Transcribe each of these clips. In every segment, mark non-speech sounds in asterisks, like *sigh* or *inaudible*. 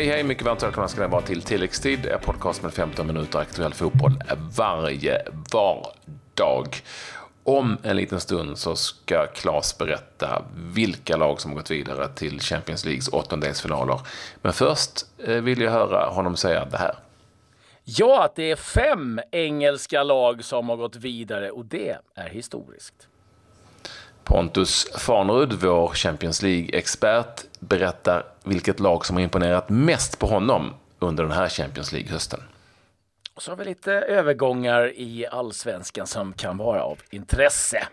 Hej, hej, mycket varmt välkomna ska ni vara till Tilläggstid, en podcast med 15 minuter aktuell fotboll varje vardag. Om en liten stund så ska Claes berätta vilka lag som har gått vidare till Champions Leagues åttondelsfinaler. Men först eh, vill jag höra honom säga det här. Ja, att det är fem engelska lag som har gått vidare och det är historiskt. Pontus Farnerud, vår Champions League-expert, berättar vilket lag som har imponerat mest på honom under den här Champions League-hösten. Så har vi lite övergångar i allsvenskan som kan vara av intresse.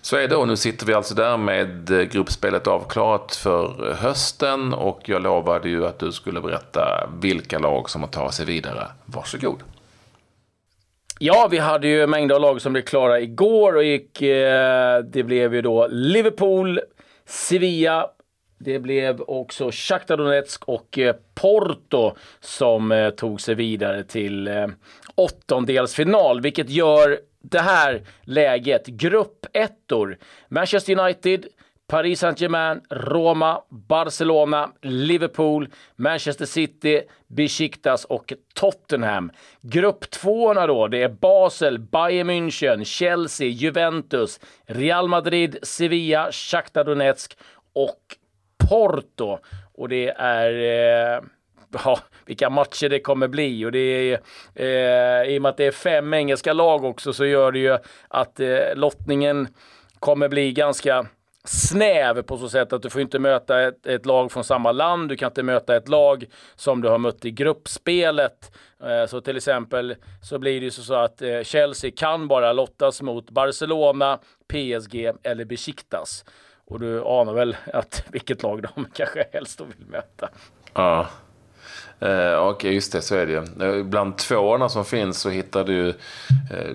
Så är det och nu sitter vi alltså där med gruppspelet avklarat för hösten och jag lovade ju att du skulle berätta vilka lag som har tagit sig vidare. Varsågod. Ja, vi hade ju mängder av lag som blev klara igår och gick, eh, det blev ju då Liverpool, Sevilla, det blev också Shakhtar Donetsk och eh, Porto som eh, tog sig vidare till eh, åttondelsfinal, vilket gör det här läget gruppettor. Manchester United, Paris Saint-Germain, Roma, Barcelona, Liverpool, Manchester City, Besiktas och Tottenham. Grupp tvåorna då, det är Basel, Bayern München, Chelsea, Juventus, Real Madrid, Sevilla, Shakhtar Donetsk och Porto. Och det är eh, *laughs* ja, vilka matcher det kommer bli. Och det är, eh, I och med att det är fem engelska lag också så gör det ju att eh, lottningen kommer bli ganska snäv på så sätt att du får inte möta ett, ett, lag från samma land. Du kan inte möta ett lag som du har mött i gruppspelet. Eh, så till exempel så blir det ju så att eh, Chelsea kan bara lottas mot Barcelona, PSG eller Besiktas. Och du anar väl att vilket lag de *laughs* kanske helst vill möta. Ja. Eh, Okej, okay, just det, så är det ju. Eh, bland tvåorna som finns så hittar du eh,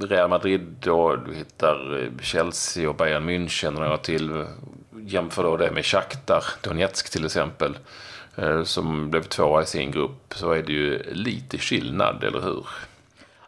Real Madrid och du hittar eh, Chelsea och Bayern München och några till. Jämför då det med Shakhtar Donetsk till exempel. Eh, som blev tvåa i sin grupp. Så är det ju lite skillnad, eller hur?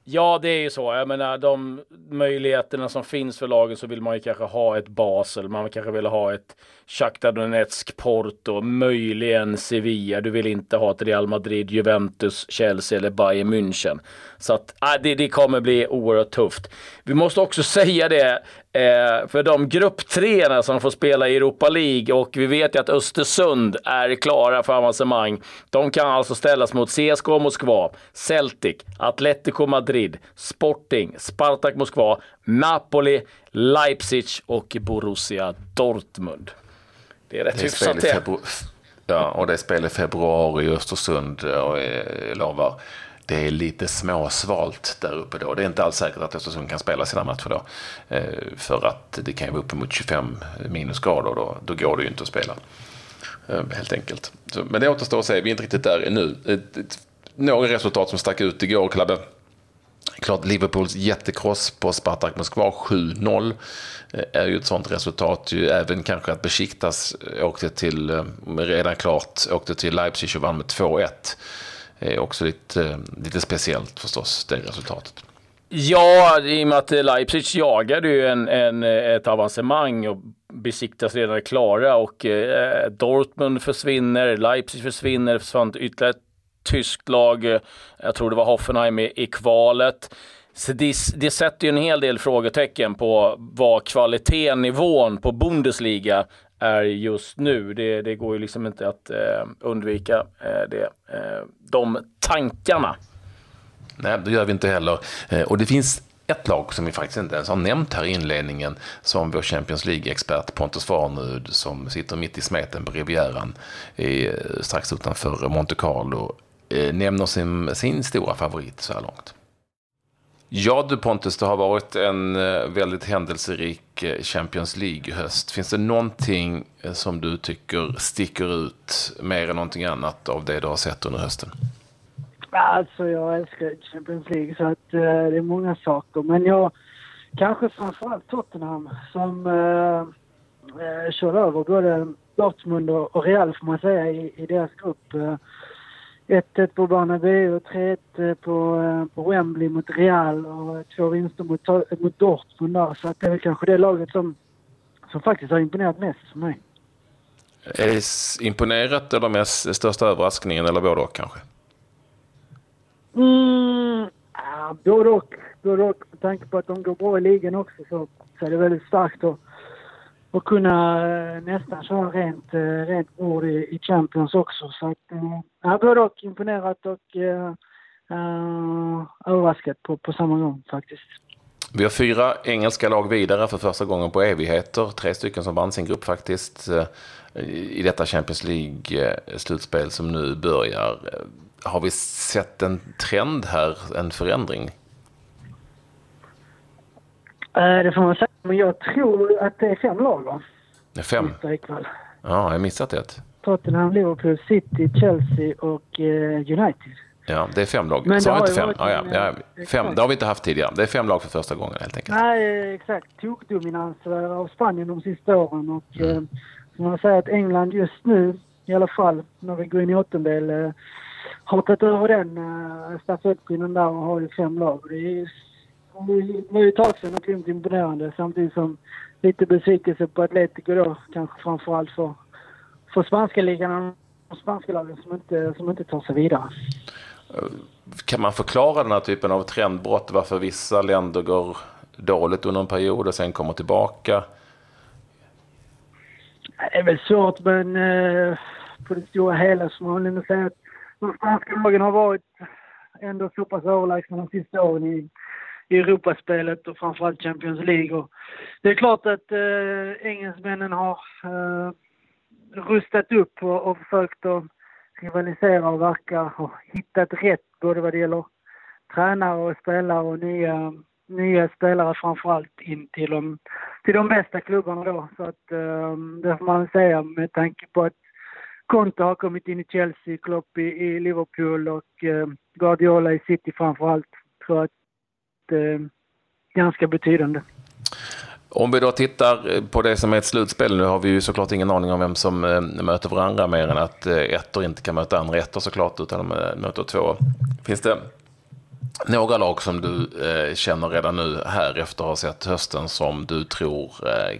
Ja, det är ju så. Jag menar, de möjligheterna som finns för lagen så vill man ju kanske ha ett Basel. Man kanske vill ha ett Shakhtar Donetsk, Porto, möjligen Sevilla. Du vill inte ha ett Real Madrid, Juventus, Chelsea eller Bayern München. Så att, äh, det, det kommer bli oerhört tufft. Vi måste också *laughs* säga det, eh, för de grupptreorna som får spela i Europa League och vi vet ju att Östersund är klara för avancemang. De kan alltså ställas mot CSKA Moskva, Celtic, Atletico Madrid, Sporting, Spartak Moskva, Napoli, Leipzig och Borussia Dortmund. Det är rätt hyfsat det. Ja, och det är spel i februari i Östersund och jag lovar det är lite småsvalt där uppe då. Det är inte alls säkert att Östersund kan spela sina matcher då. Eh, för att det kan ju vara uppemot 25 minusgrader då. Då går det ju inte att spela. Eh, helt enkelt. men det återstår att se. Vi är inte riktigt där ännu. Eh, några resultat som stack ut igår, Klabbe. Klart Liverpools jättekross på Spartak Moskva 7-0 är ju ett sånt resultat. Ju även kanske att Besiktas åkte till, redan klart, åkte till Leipzig och vann med 2-1 är också lite, eh, lite speciellt förstås, det resultatet. Ja, i och med att eh, Leipzig jagade ju en, en, ett avancemang och besiktas redan klara och eh, Dortmund försvinner, Leipzig försvinner, försvann ytterligare ett tyskt lag, jag tror det var Hoffenheim i, i kvalet. Så det, det sätter ju en hel del frågetecken på vad kvalitetsnivån på Bundesliga är just nu. Det, det går ju liksom inte att eh, undvika eh, det, eh, de tankarna. Nej, det gör vi inte heller. Eh, och det finns ett lag som vi faktiskt inte ens har nämnt här i inledningen som vår Champions League-expert Pontus Farnerud som sitter mitt i smeten på Rivieran eh, strax utanför Monte Carlo eh, nämner sin, sin stora favorit så här långt. Ja du Pontus, det har varit en eh, väldigt händelserik eh, Champions League-höst. Finns det någonting eh, som du tycker sticker ut mer än någonting annat av det du har sett under hösten? Alltså jag älskar Champions League så att uh, det är många saker. Men jag kanske framförallt Tottenham som uh, uh, kör över både Dortmund och Real får man säga i, i deras grupp. Uh, 1-1 på Bernabéu och 3-1 på, på Wembley mot Real och två vinster mot, mot Dortmund där. Så att det är väl kanske det laget som, som faktiskt har imponerat mest för mig. Är det imponerat eller mest största överraskningen eller både och kanske? Mm, ja, både och. Både och. Med tanke på att de går bra i ligan också så, så är det väldigt starkt att, att kunna eh, nästan köra rent, eh, rent bord i, i Champions också. Så att, eh, ja, både och. Imponerat och uh, överraskat på, på samma gång faktiskt. Vi har fyra engelska lag vidare för första gången på evigheter. Tre stycken som vann sin grupp faktiskt i detta Champions League-slutspel som nu börjar. Har vi sett en trend här, en förändring? Det får man säga, men jag tror att det är fem lag va? Fem? Ja, jag har missat ett. Tottenham, Liverpool, City, Chelsea och United. Ja, det är fem lag. Men Så har inte fem. Ja, ja, ja, fem. Det har vi inte haft tidigare. Det är fem lag för första gången helt enkelt. Nej, exakt. Tokdominans av Spanien de sista åren. Och, mm. eh, man säger att England just nu, i alla fall när vi går in i åttondel, eh, har tagit över den eh, stafettpinnen där och har ju fem lag. Det är det ju ett tag sedan och grymt imponerande samtidigt som lite besvikelse på Atletico då kanske framförallt för, för spanska ligan och spanska lagen som inte, som inte tar sig vidare. Kan man förklara den här typen av trendbrott? Varför vissa länder går dåligt under en period och sen kommer tillbaka? Det är väl svårt men eh, på det stora hela så man väl säga att de spanska lagen har varit ändå så pass överlägsna de sista åren i, i Europaspelet och framförallt Champions League. Och det är klart att eh, engelsmännen har eh, rustat upp och, och försökt att rivalisera och verka ha hittat rätt både vad det gäller tränare och spelare och nya, nya spelare framförallt in till de, till de bästa klubbarna då. Så att eh, det får man säga med tanke på att Conte har kommit in i Chelsea, Klopp i, i Liverpool och eh, Guardiola i City framförallt. Så att Eh, ganska betydande. Om vi då tittar eh, på det som är ett slutspel, nu har vi ju såklart ingen aning om vem som eh, möter varandra mer än att ettor inte kan möta andra ettor såklart, utan de möter två. Finns det några lag som du känner redan nu här efter att ha sett hösten som du tror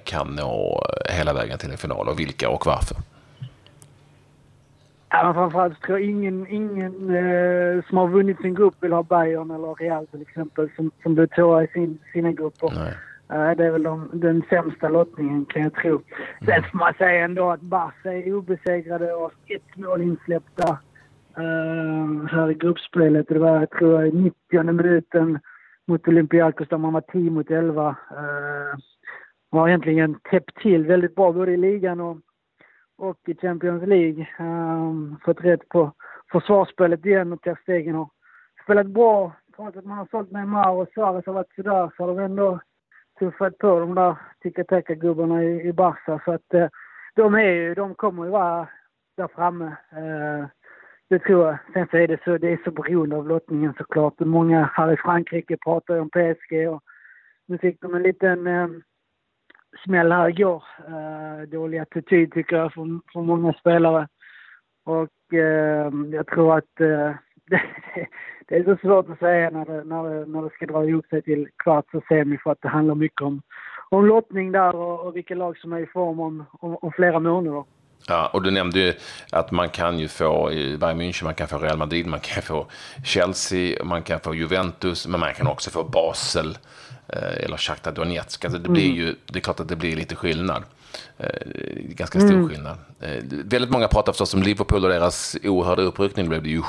kan nå hela vägen till en final och vilka och varför? Ja, men framförallt tror jag ingen, ingen eh, som har vunnit sin grupp vill ha Bayern eller Real till exempel som, som blev tvåa i sin, sina grupper. Nej. Det är väl de, den sämsta lottningen kan jag tro. Sen får man säga ändå att Barca är obesegrade och ett mål insläppta uh, här i gruppspelet. Det var, jag tror, i 90 minuten mot Olympiakos där man var 10 mot 11. Uh, har egentligen täppt till väldigt bra både i ligan och, och i Champions League. Um, fått rätt på försvarsspelet igen och Ter Stegen har spelat bra. Trots att man har sålt Neymar och Suarez har varit sådär så har de ändå tuffat på de där tiki-taka-gubbarna i, i Barca. Så att eh, de, är ju, de kommer ju vara där framme. Eh, det tror jag. Sen så är det så, det är så beroende av lottningen såklart. Många här i Frankrike pratar ju om PSG och nu fick de en liten eh, smäll här igår. Eh, dålig attityd tycker jag från, från många spelare. Och eh, jag tror att eh, det, *laughs* det är så svårt att säga när det, när det, när det ska dra ihop sig till kvarts och semi för att det handlar mycket om, om lottning där och, och vilka lag som är i form om, om, om flera månader. Ja, och du nämnde ju att man kan ju få Bayern München, man kan få Real Madrid, man kan få Chelsea, man kan få Juventus, men man kan också få Basel eller Shakhtar Donetsk. Alltså det, blir mm. ju, det är klart att det blir lite skillnad. Eh, ganska stor mm. skillnad. Eh, väldigt många pratar förstås om Liverpool och deras oerhörda uppryckning. Det blev ju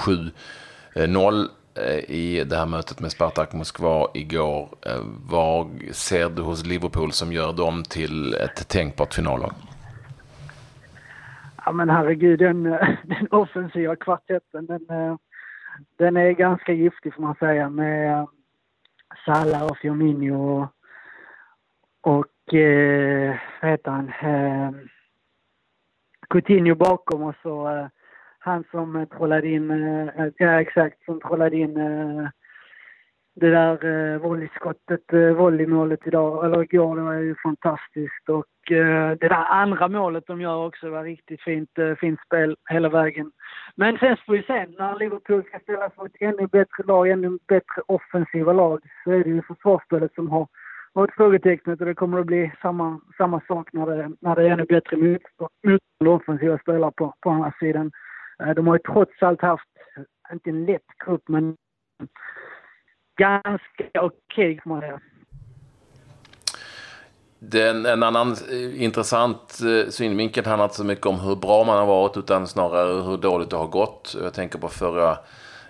7-0 Eh, i det här mötet med Spartak Moskva igår. Eh, vad ser du hos Liverpool som gör dem till ett tänkbart finallag? Ja men herregud, den, eh, *laughs* den offensiva kvartetten den, den är ganska giftig får man säga med Sala och Firmino och, och eh, vad heter han? Eh, Coutinho bakom och så eh, han som trollade in, eh, ja exakt, som trollade in eh, det där eh, volleyskottet, eh, volleymålet idag, eller igår, det var ju fantastiskt. Och eh, det där andra målet de gör också var riktigt fint, eh, fint spel hela vägen. Men sen får vi se, när Liverpool ska ställas mot ännu bättre lag, ännu bättre offensiva lag, så är det ju försvarsspelet som har varit frågetecknet och det kommer att bli samma, samma sak när det, när det är ännu bättre motstånd och offensiva spelare på, på andra sidan. Eh, de har ju trots allt haft, inte en lätt grupp, men ganska okej okay, kan man säga. Den, en annan eh, intressant eh, synvinkel handlar inte så mycket om hur bra man har varit utan snarare hur dåligt det har gått. Jag tänker på förra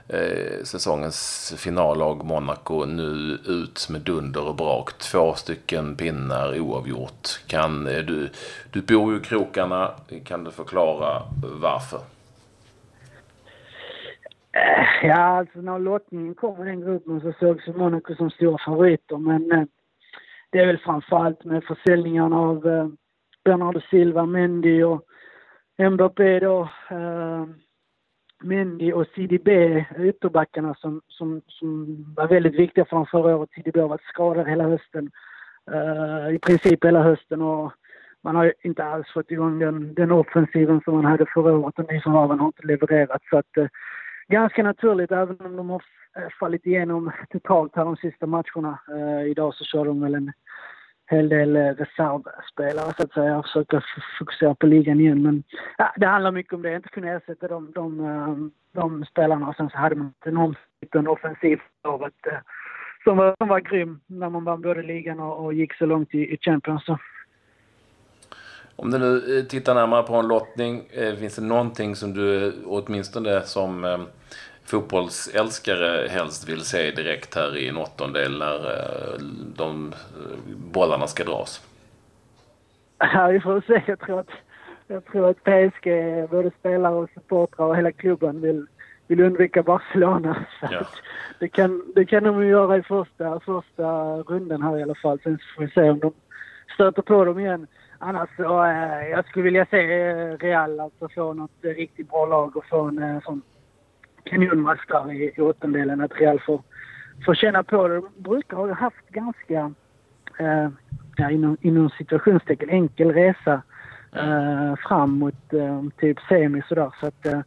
eh, säsongens finallag Monaco nu ut med dunder och brak. Två stycken pinnar oavgjort. Kan, eh, du, du bor ju i krokarna. Kan du förklara varför? Eh, ja, alltså när lottningen kom i den gruppen så sågs Monaco som stora favoriter. Men eh, det är väl framförallt med försäljningarna av eh, Bernardo Silva, Mendy och Mbappé då. Eh, Mendy och CDB, ytterbackarna som, som, som var väldigt viktiga för dem förra året. CDB har varit skadad hela hösten. Uh, I princip hela hösten och man har inte alls fått igång den, den offensiven som man hade förra året och nyförvärven har inte levererat. Så att, uh, ganska naturligt, även om de har eh, fallit igenom totalt här de sista matcherna. Uh, idag så kör de väl en hel del eh, reservspelare så att säga. och försöker fokusera på ligan igen. Men ja, det handlar mycket om det. Inte kunna ersätta de, de, de, spelarna. Och sen så hade man ett enormt offensivt offensiv som var, som var grym när man vann både ligan och, och gick så långt i, i Champions. Så. Om du nu tittar närmare på en lottning, finns det någonting som du åtminstone som fotbollsälskare helst vill se direkt här i en åttondel när eh, de eh, bollarna ska dras? Ja, vi får se. Jag tror att, jag tror att PSG, både spelare och supportrar och hela klubben vill, vill undvika Barcelona. *laughs* Ja. Det, kan, det kan de göra i första, första runden här i alla fall. Sen får vi se om de stöter på dem igen. Annars så, eh, jag skulle vilja se Real alltså få något riktigt bra lag och få en sån kanonmatch där i, i åttondelen att Real får, får känna på det. De brukar ha haft ganska, eh, ja, inom, inom situationstecken, enkel resa eh, fram mot eh, typ semi sådär. Så att eh,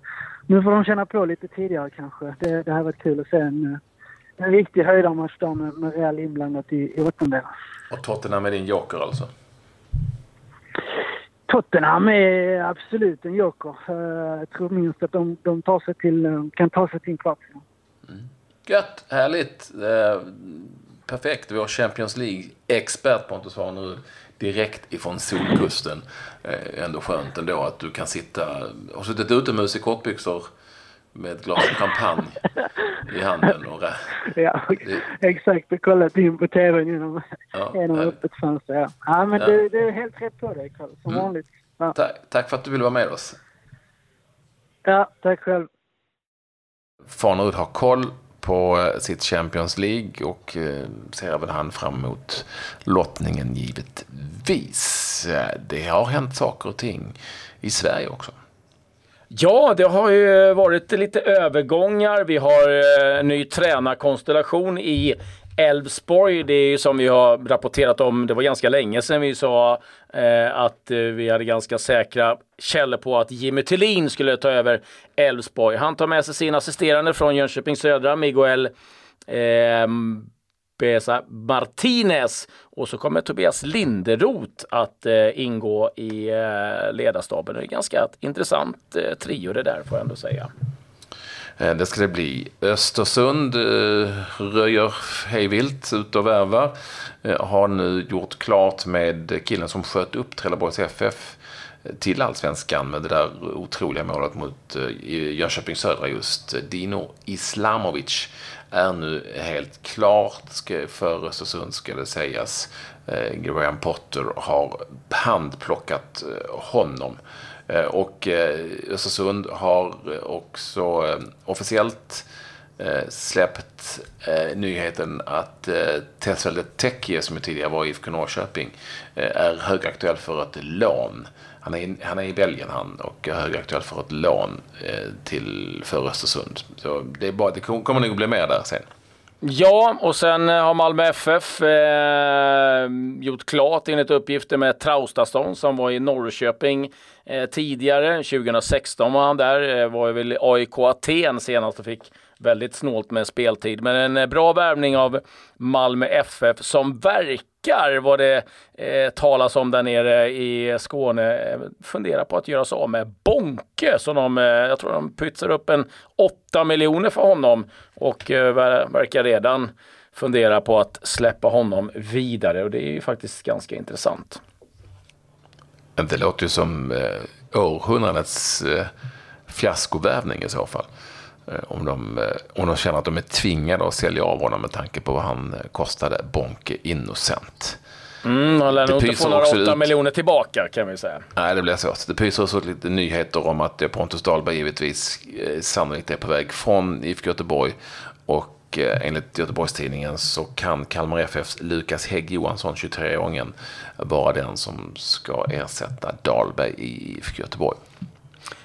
nu får de känna på lite tidigare kanske. Det, det har varit kul att se en, eh, en riktig höjdarmatch där med, med Real inblandat i, i åttondelen. Och Tottenham är din joker alltså? Tottenham är absolut en joker. Eh, jag tror minst att de, de tar sig till, eh, kan ta sig till en kvartsfinal. Mm. Gött, härligt. Eh, perfekt. Vår Champions League-expert Pontus var nu direkt ifrån Solkusten. Eh, ändå skönt ändå att du kan sitta, har suttit utomhus i kortbyxor med ett glas champagne i handen. Och, ja, *laughs* det... *laughs* exakt. Och kollat in på tvn genom, ja, *laughs* genom ja. öppet fönster. Ja, ja men ja. Det, det, är helt rätt på dig, Karl. Som mm. vanligt. Ja. Tack, tack för att du ville vara med oss. Ja, tack själv. Farnerud har koll på eh, sitt Champions League och eh, ser även han fram emot lottningen givetvis. Det har hänt saker och ting i Sverige också. Ja, det har ju varit lite övergångar. Vi har eh, ny tränarkonstellation i Elfsborg. Det är ju som vi har rapporterat om, det var ganska länge sedan vi sa eh, att eh, vi hade ganska säkra källor på att Jimmy Tillin skulle ta över Elfsborg. Han tar med sig sin assisterande från Jönköping Södra, Miguel eh, Besa Martinez och så kommer Tobias Linderoth att eh, ingå i eh, ledarstaben. Det är ganska intressant eh, trio det där får jag ändå säga. Eh, det ska det bli. Östersund eh, röjer hejvilt ut och värvar. Eh, har nu gjort klart med killen som sköt upp Trelleborgs FF till allsvenskan med det där otroliga målet mot eh, Jönköping Södra just. Dino Islamovic är nu helt klart för Östersund ska det sägas. Eh, Graham Potter har handplockat eh, honom. Och Östersund har också officiellt släppt nyheten att eh, Tesfeldt som tidigare var IFK Norrköping, är högaktuell för ett lån. Han är, han är i Belgien han och är högaktuell för ett lån eh, till, för Östersund. Så det, är bara, det kommer nog bli mer där sen. Ja, och sen eh, har Malmö FF eh, gjort klart enligt uppgifter med Traustason som var i Norrköping eh, tidigare. 2016 var han där, eh, var väl AIK Aten senast och fick väldigt snålt med speltid. Men en eh, bra värvning av Malmö FF som verkar, vad det eh, talas om där nere i Skåne, eh, funderar på att göra sig av med Bonke. Så de, eh, jag tror de pytsar upp en 8 miljoner för honom och eh, verkar redan fundera på att släppa honom vidare och det är ju faktiskt ganska intressant. Det låter ju som eh, århundradets eh, fiaskovärvning i så fall. Eh, om de, eh, om de känner att de är tvingade att sälja av honom med tanke på vad han eh, kostade Bonke Innocent. Mm, han lär nog inte få några 8 ut... miljoner tillbaka kan vi säga. Nej, det blir svårt. Det pyser också lite nyheter om att Pontus Dahlberg givetvis sannolikt är på väg från IFK Göteborg. Och enligt Göteborgstidningen så kan Kalmar FFs Lukas Hägg Johansson, 23-åringen, vara den som ska ersätta Dahlberg i IFK Göteborg.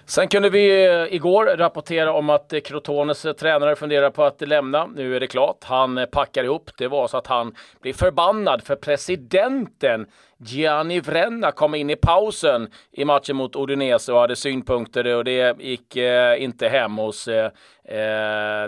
Sen kunde vi eh, igår rapportera om att eh, Crotones eh, tränare funderar på att lämna. Nu är det klart. Han packar ihop. Det var så att han blev förbannad för presidenten Gianni Vrenna kom in i pausen i matchen mot Udinese och hade synpunkter och det gick eh, inte hem hos eh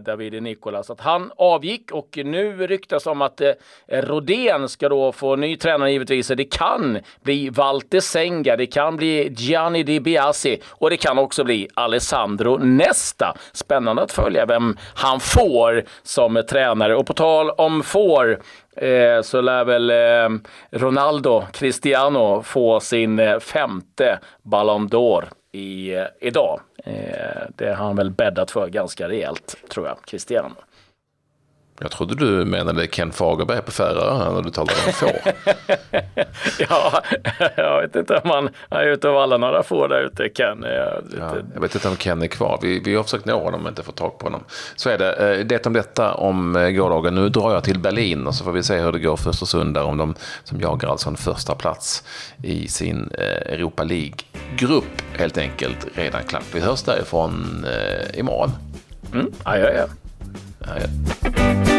Davide Nicolas. Att han avgick och nu ryktas om att eh, Rodén ska då få ny tränare givetvis. Det kan bli Walter Senga, det kan bli Gianni Di Biasi och det kan också bli Alessandro Nesta. Spännande att följa vem han får som tränare. Och på tal om får eh, så lär väl eh, Ronaldo Cristiano få sin eh, femte Ballon d'Or i, eh, idag. Eh, det har han väl bäddat för ganska rejält, tror jag, Cristiano. Jag trodde du menade Ken Fagerberg på Färöarna när du talade om får. *laughs* ja, jag vet inte om han är ute och vallar några får där ute, Ken. Jag, ja, jag vet inte om Ken är kvar. Vi, vi har försökt nå honom men inte fått tag på honom. Så är det. Eh, det om detta om eh, gårdagen. Nu drar jag till Berlin och så får vi se hur det går för Östersund där om de som jagar alltså en första plats i sin eh, Europa League-grupp helt enkelt redan klart. Vi hörs därifrån imorgon. Mm, ja, ja, ja. Uh, yeah.